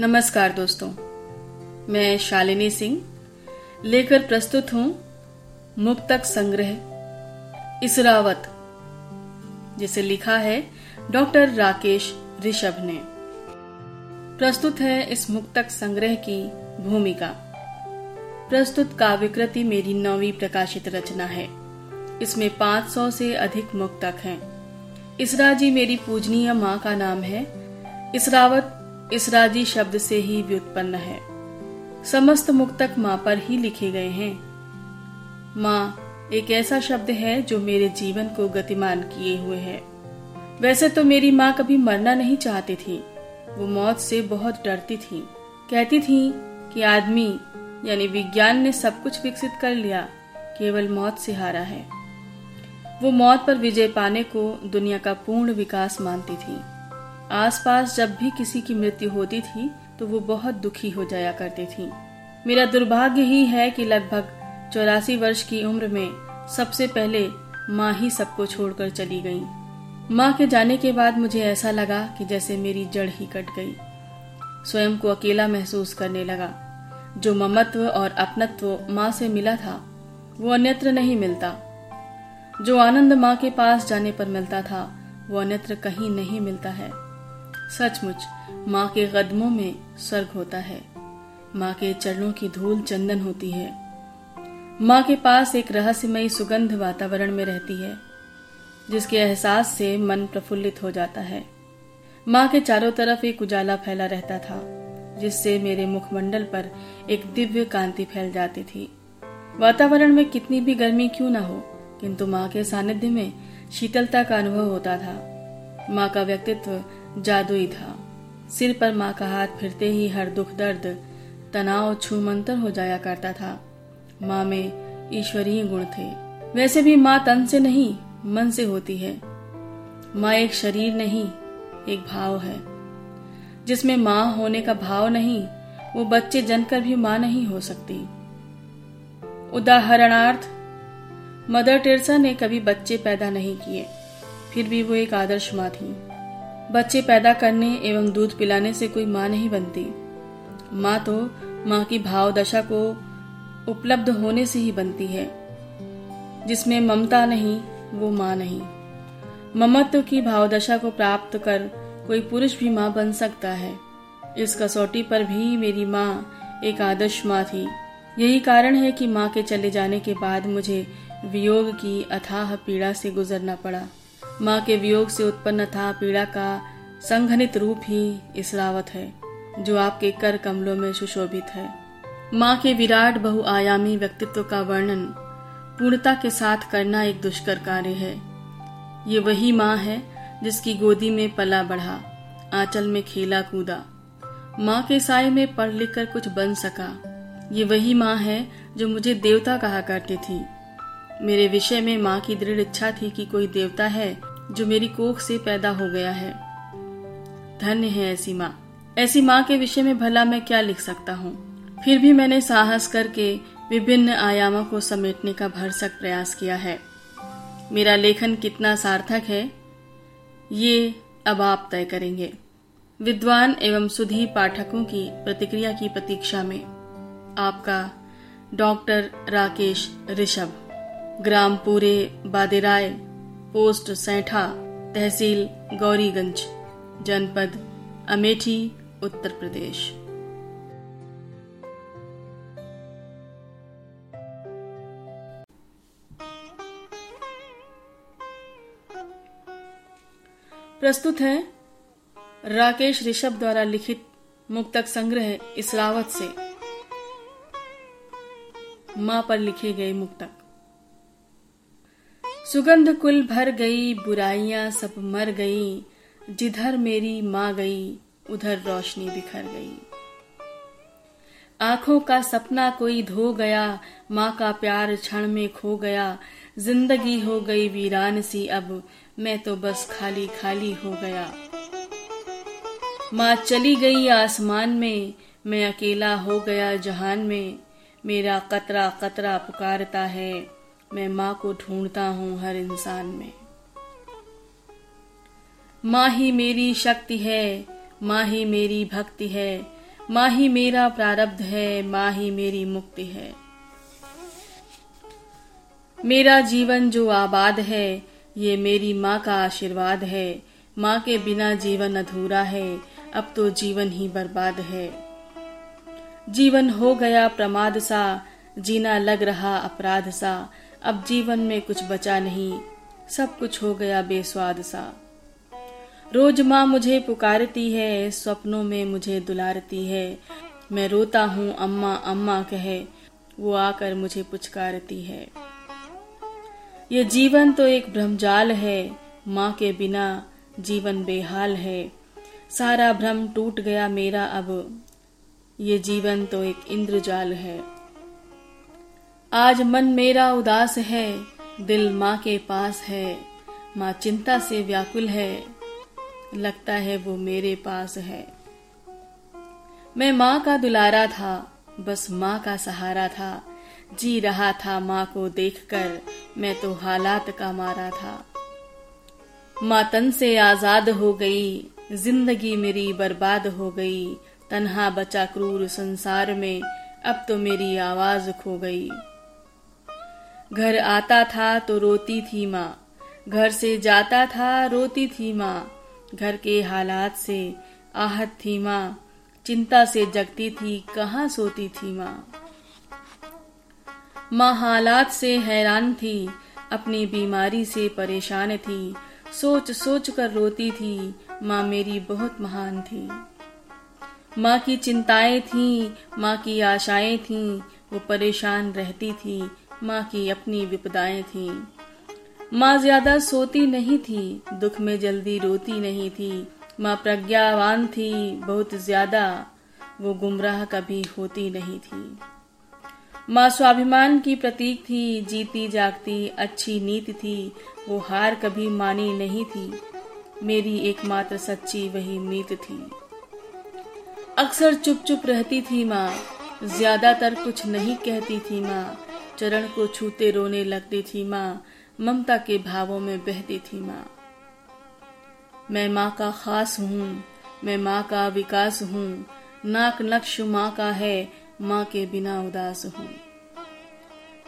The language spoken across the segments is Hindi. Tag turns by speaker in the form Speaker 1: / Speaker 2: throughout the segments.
Speaker 1: नमस्कार दोस्तों, मैं शालिनी सिंह, लेकर प्रस्तुत हूँ मुक्तक संग्रह, इसरावत, जिसे लिखा है डॉक्टर राकेश ऋषभ ने। प्रस्तुत है इस मुक्तक संग्रह की भूमिका। प्रस्तुत काव्यकृति मेरी नौवीं प्रकाशित रचना है। इसमें 500 से अधिक मुक्तक हैं। इसरा जी मेरी पूजनीय माँ का नाम है। इसरावत इसराजी शब्द से ही व्युत्पन्न है। समस्त मुक्तक माँ पर ही लिखे गए हैं। माँ, एक ऐसा शब्द है जो मेरे जीवन को गतिमान किए हुए है। वैसे तो मेरी माँ कभी मरना नहीं चाहती थी। वो मौत से बहुत डरती थी। कहती थी कि आदमी, यानी विज्ञान ने सब कुछ विकसित कर लिया, केवल मौत से हारा है। वो मौत पर विजय पाने को दुनिया का पूर्ण विकास मानती थी। आसपास जब भी किसी की मृत्यु होती थी तो वो बहुत दुखी हो जाया करती थी। मेरा दुर्भाग्य ही है कि लगभग चौरासी वर्ष की उम्र में सबसे पहले माँ ही सबको छोड़कर चली गई। माँ के जाने के बाद मुझे ऐसा लगा कि जैसे मेरी जड़ ही कट गई। स्वयं को अकेला महसूस करने लगा। जो ममत्व और अपनत्व माँ से मिला था, वो अन्यत्र नहीं मिलता। जो आनंद माँ के पास जाने पर मिलता था, वो अन्यत्र कहीं नहीं मिलता है। सचमुच, माँ के कदमों में स्वर्ग होता है। माँ के चरणों की धूल चंदन होती है। माँ के पास एक रहस्यमयी सुगंध वातावरण में रहती है, जिसके एहसास से मन प्रफुल्लित हो जाता है। माँ के चारों तरफ़ एक उजाला फैला रहता था, जिससे मेरे मुखमंडल पर एक दिव्य कांति फैल जाती थी। वातावरण में कितनी भी गर्मी क्यों न हो, किंतु माँ के सानिध्य में शीतलता का अनुभव होता था। माँ का व्यक्तित्व जादुई था। सिर पर माँ का हाथ फिरते ही हर दुख दर्द, तनाव छूमंतर हो जाया करता था। माँ में ईश्वरीय गुण थे। वैसे भी माँ तन से नहीं, मन से होती है। माँ एक शरीर नहीं, एक भाव है। जिसमें माँ होने का भाव नहीं, वो बच्चे जनकर भी माँ नहीं हो सकती। उदाहरणार्थ, मदर टेरेसा ने कभी बच्चे पैदा नहीं किए, फिर भी वो एक आदर्श माँ थी। बच्चे पैदा करने एवं दूध पिलाने से कोई माँ नहीं बनती। माँ तो माँ की भाव दशा को उपलब्ध होने से ही बनती है। जिसमें ममता नहीं, वो माँ नहीं। ममत्व की भाव दशा को प्राप्त कर कोई पुरुष भी माँ बन सकता है। इस कसौटी पर भी मेरी माँ एक आदर्श माँ थी। यही कारण है कि माँ के चले जाने के बाद मुझे वियोग की अथाह पीड़ा से गुजरना पड़ा। माँ के वियोग से उत्पन्न था पीड़ा का संघनित रूप ही इसरावत है, जो आपके कर कमलों में सुशोभित है। माँ के विराट बहुआयामी व्यक्तित्व का वर्णन पूर्णता के साथ करना एक दुष्कर कार्य है। ये वही माँ है, जिसकी गोदी में पला बढ़ा, आंचल में खेला कूदा। माँ के साय में पढ़ लिख कर कुछ बन सका। ये वही माँ है, जो मुझे देवता कहा करती थी। मेरे विषय में माँ की दृढ़ इच्छा थी कि कोई देवता है जो मेरी कोख से पैदा हो गया है। धन्य है ऐसी माँ। ऐसी माँ के विषय में भला मैं क्या लिख सकता हूँ? फिर भी मैंने साहस करके विभिन्न आयामों को समेटने का भरसक प्रयास किया है। मेरा लेखन कितना सार्थक है, ये अब आप तय करेंगे। विद्वान एवं सुधी पाठकों की प्रतिक्रिया की प्रतीक्षा में आपका डॉक्टर राकेश ऋषभ, ग्राम पूरे बादेराय। पोस्ट सैठा तहसील गौरीगंज, जनपद अमेठी, उत्तर प्रदेश। प्रस्तुत है राकेश ऋषभ द्वारा लिखित मुक्तक संग्रह इसरावत से। माँ पर लिखे गए मुक्तक। सुगंध कुल भर गई, बुराइयाँ सब मर गई, जिधर मेरी माँ गई, उधर रोशनी बिखर गई। आँखों का सपना कोई धो गया, माँ का प्यार क्षण में खो गया, ज़िंदगी हो गई वीरान सी अब, मैं तो बस खाली खाली हो गया। माँ चली गई आसमान में, मैं अकेला हो गया जहान में, मेरा कतरा कतरा पुकारता है मैं माँ को ढूंढता हूँ हर इंसान में। माँ ही मेरी शक्ति है, माँ ही मेरी भक्ति है, माँ ही मेरा प्रारब्ध है, माँ ही मेरी मुक्ति है। मेरा जीवन जो आबाद है, ये मेरी माँ का आशीर्वाद है। माँ के बिना जीवन अधूरा है, अब तो जीवन ही बर्बाद है। जीवन हो गया प्रमाद सा, जीना लग रहा अपराध सा। अब जीवन में कुछ बचा नहीं, सब कुछ हो गया बेस्वाद सा। रोज माँ मुझे पुकारती है सपनों में मुझे दुलारती है। मैं रोता हूँ, अम्मा अम्मा कहे, वो आकर मुझे पुचकारती है। ये जीवन तो एक ब्रह्मजाल है, माँ के बिना जीवन बेहाल है। सारा भ्रम टूट गया मेरा अब, ये जीवन तो एक इंद्रजाल है। आज मन मेरा उदास है, दिल माँ के पास है, माँ चिंता से व्याकुल है, लगता है वो मेरे पास है। मैं माँ का दुलारा था, बस माँ का सहारा था, जी रहा था माँ को देखकर, मैं तो हालात का मारा था। माँ तन से आज़ाद हो गई, ज़िंदगी मेरी बर्बाद हो गई, तन्हा बचा क्रूर संसार में, अब तो मेरी आवाज़ खो गई। घर आता था तो रोती थी माँ। घर से जाता था, रोती थी माँ। घर के हालात से आहत थी माँ। चिंता से जगती थी, कहाँ सोती थी माँ। माँ हालात से हैरान थी, अपनी बीमारी से परेशान थी। सोच सोच कर रोती थी, माँ मेरी बहुत महान थी। माँ की चिंताएँ थी, माँ की आशाएँ थी, वो परेशान रहती थी माँ की अपनी विपदाएँ थी। माँ ज़्यादा सोती नहीं थी, दुख में जल्दी रोती नहीं थी। माँ प्रज्ञावान थी, बहुत ज़्यादा, वो गुमराह कभी होती नहीं थी। माँ स्वाभिमान की प्रतीक थी, जीती जागती अच्छी नीति थी, वो हार कभी मानी नहीं थी। मेरी एकमात्र सच्ची वही मीत थी। अक्सर चुप चुप रहती थी माँ, ज़्यादातर कुछ नहीं कहती थी माँ। चरण को छूते रोने लगती थी माँ। ममता के भावों में बहती थी माँ। मैं माँ का खास हूँ, मैं माँ का विकास हूँ। नाक नक्श माँ का है, माँ के बिना उदास हूँ।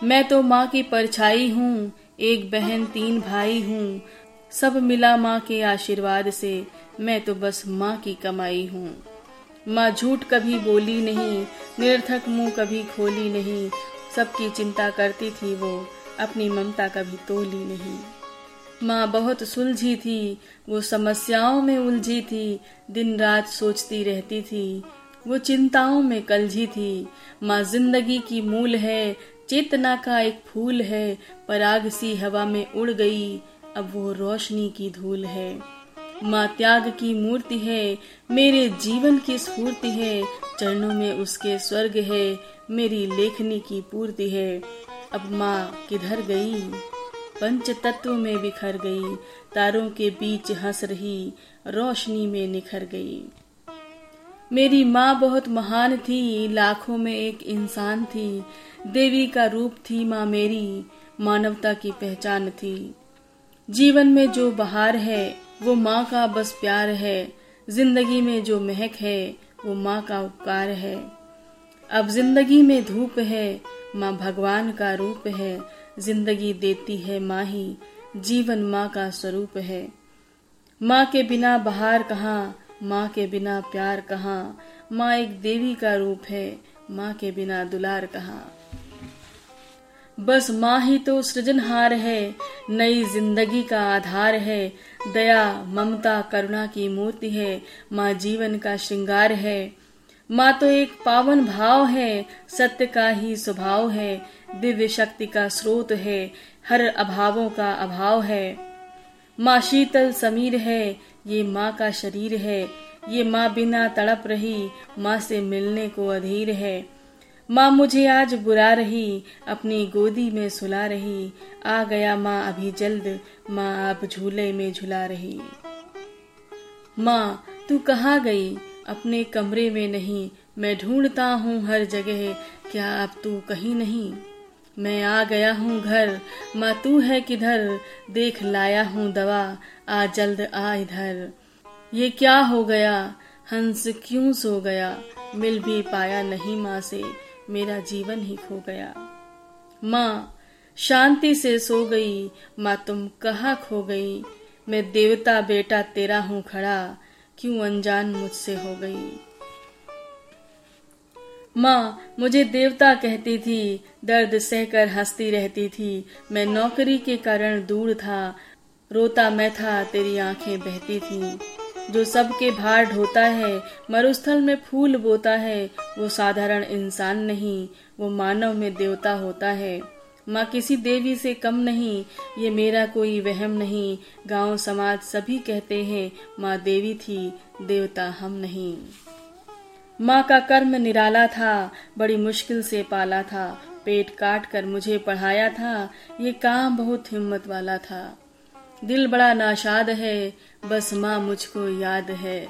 Speaker 1: मैं तो माँ की परछाई हूँ, एक बहन, तीन भाई हूँ। सब मिला माँ के आशीर्वाद से, मैं तो बस माँ की कमाई हूँ। माँ झूठ कभी बोली नहीं, निरर्थक मुँह कभी खोली नहीं। सबकी चिंता करती थी वो, अपनी ममता कभी तोली नहीं। माँ बहुत सुलझी थी, वो समस्याओं में उलझी थी दिन रात सोचती रहती थी, वो चिंताओं में कलझी थी। माँ ज़िंदगी की मूल है, चेतना का एक फूल है, पराग सी हवा में उड़ गई, अब वो रोशनी की धूल है। माँ त्याग की मूर्ति है, मेरे जीवन की स्फूर्ति है, चरणों में उसके स्वर्ग है, मेरी लेखनी की पूर्ति है। अब माँ किधर गई? पंच तत्व में बिखर गई, तारों के बीच हंस रही, रोशनी में निखर गई। मेरी माँ बहुत महान थी, लाखों में एक इंसान थी, देवी का रूप थी माँ मेरी, मानवता की पहचान थी। जीवन में जो बहार है वो माँ का बस प्यार है। ज़िंदगी में जो महक है, वो माँ का उपकार है। अब ज़िंदगी में धूप है, माँ भगवान का रूप है। ज़िंदगी देती है माँ ही, जीवन माँ का स्वरूप है। माँ के बिना बहार कहाँ, माँ के बिना प्यार कहाँ? माँ एक देवी का रूप है, माँ के बिना दुलार कहाँ? बस माँ ही तो सृजनहार है, नई ज़िंदगी का आधार है। दया, ममता, करुणा की मूर्ति है, माँ जीवन का श्रृंगार है। माँ तो एक पावन भाव है, सत्य का ही स्वभाव है, दिव्य शक्ति का स्रोत है, हर अभावों का अभाव है। माँ शीतल समीर है, ये माँ का शरीर है, ये माँ बिना तड़प रही, माँ से मिलने को अधीर है। माँ मुझे आज बुरा रही, अपनी गोदी में सुला रही। आ गया माँ अभी जल्द, माँ अब झूले में झुला रही। माँ, तू कहाँ गई? अपने कमरे में नहीं, मैं ढूंढता हूँ हर जगह, क्या अब तू कहीं नहीं? मैं आ गया हूँ घर, माँ तू है किधर? देख लाया हूँ दवा, आ जल्द आ इधर। ये क्या हो गया? हंस क्यों सो गया? मिल भी पाया नहीं माँ से। मेरा जीवन ही खो गया। माँ, शांति से सो गई। माँ, तुम कहाँ खो गई? मैं देवता बेटा तेरा हूँ खड़ा। क्यों अनजान मुझसे हो गई? माँ, मुझे देवता कहती थी, दर्द सहकर हंसती रहती थी। मैं नौकरी के कारण दूर था। रोता मैं था, तेरी आँखें बहती थी। जो सबके भार ढोता है, मरुस्थल में फूल बोता है, वो साधारण इंसान नहीं, वो मानव में देवता होता है। माँ किसी देवी से कम नहीं, ये मेरा कोई वहम नहीं, गाँव समाज सभी कहते हैं, माँ देवी थी, देवता हम नहीं। माँ का कर्म निराला था, बड़ी मुश्किल से पाला था, पेट काट कर मुझे पढ़ाया था, ये काम बहुत हिम्मत वाला था। दिल बड़ा नाशाद है, बस माँ मुझको याद है।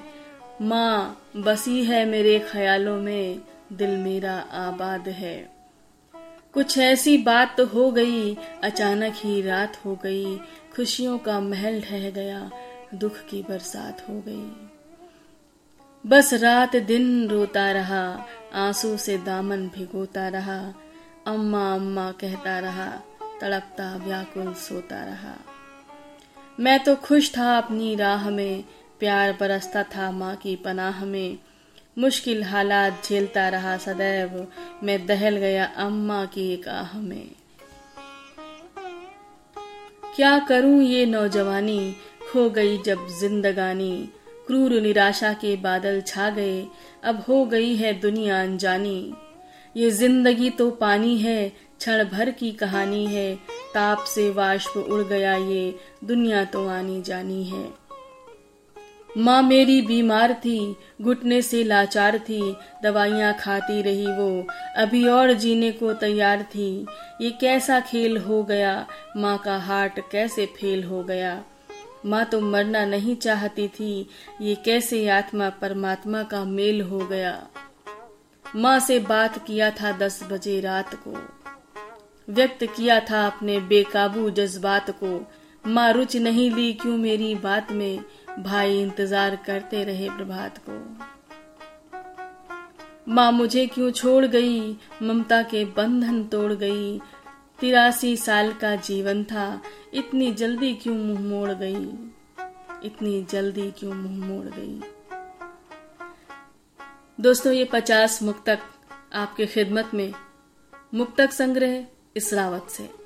Speaker 1: माँ, बसी है मेरे ख्यालों में, दिल मेरा आबाद है। कुछ ऐसी बात तो हो गई, अचानक ही रात हो गई, खुशियों का महल ढह गया, दुख की बरसात हो गई। बस रात दिन रोता रहा, आँसू से दामन भिगोता रहा, अम्मा अम्मा कहता रहा, तड़पता व्याकुल सोता रहा। मैं तो खुश था अपनी राह में। प्यार बरसता था माँ की पनाह में। मुश्किल हालात झेलता रहा सदैव। मैं दहल गया अम्मा की एक आह में। क्या करूँ ये नौजवानी? खो गई जब जिंदगानी। क्रूर निराशा के बादल छा गए। अब हो गई है दुनिया अनजानी। ये ज़िंदगी तो पानी है, क्षण भर की कहानी है। ताप से वाष्प उड़ गया ये, दुनिया तो आनी जानी है। माँ मेरी बीमार थी, घुटने से लाचार थी, दवाइयाँ खाती रही वो, अभी और जीने को तैयार थी। ये कैसा खेल हो गया, माँ का हार्ट कैसे फेल हो गया। माँ तो मरना नहीं चाहती थी, ये कैसे आत्मा परमात्मा का मेल हो गया। माँ से बात किया था दस बजे रात को। व्यक्त किया था अपने बेकाबू जज्बात को। माँ रुचि नहीं ली क्यों मेरी बात में? भाई इंतज़ार करते रहे प्रभात को। माँ मुझे क्यों छोड़ गई? ममता के बंधन तोड़ गई। तिरासी साल का जीवन था। इतनी जल्दी क्यों मुँह मोड़ गई? इतनी जल्दी क्यों मुँह मोड़ गई? दोस्तों, ये पचास मुक्तक आपके खिदमत में मुक्तक संग्रह इसरावत से।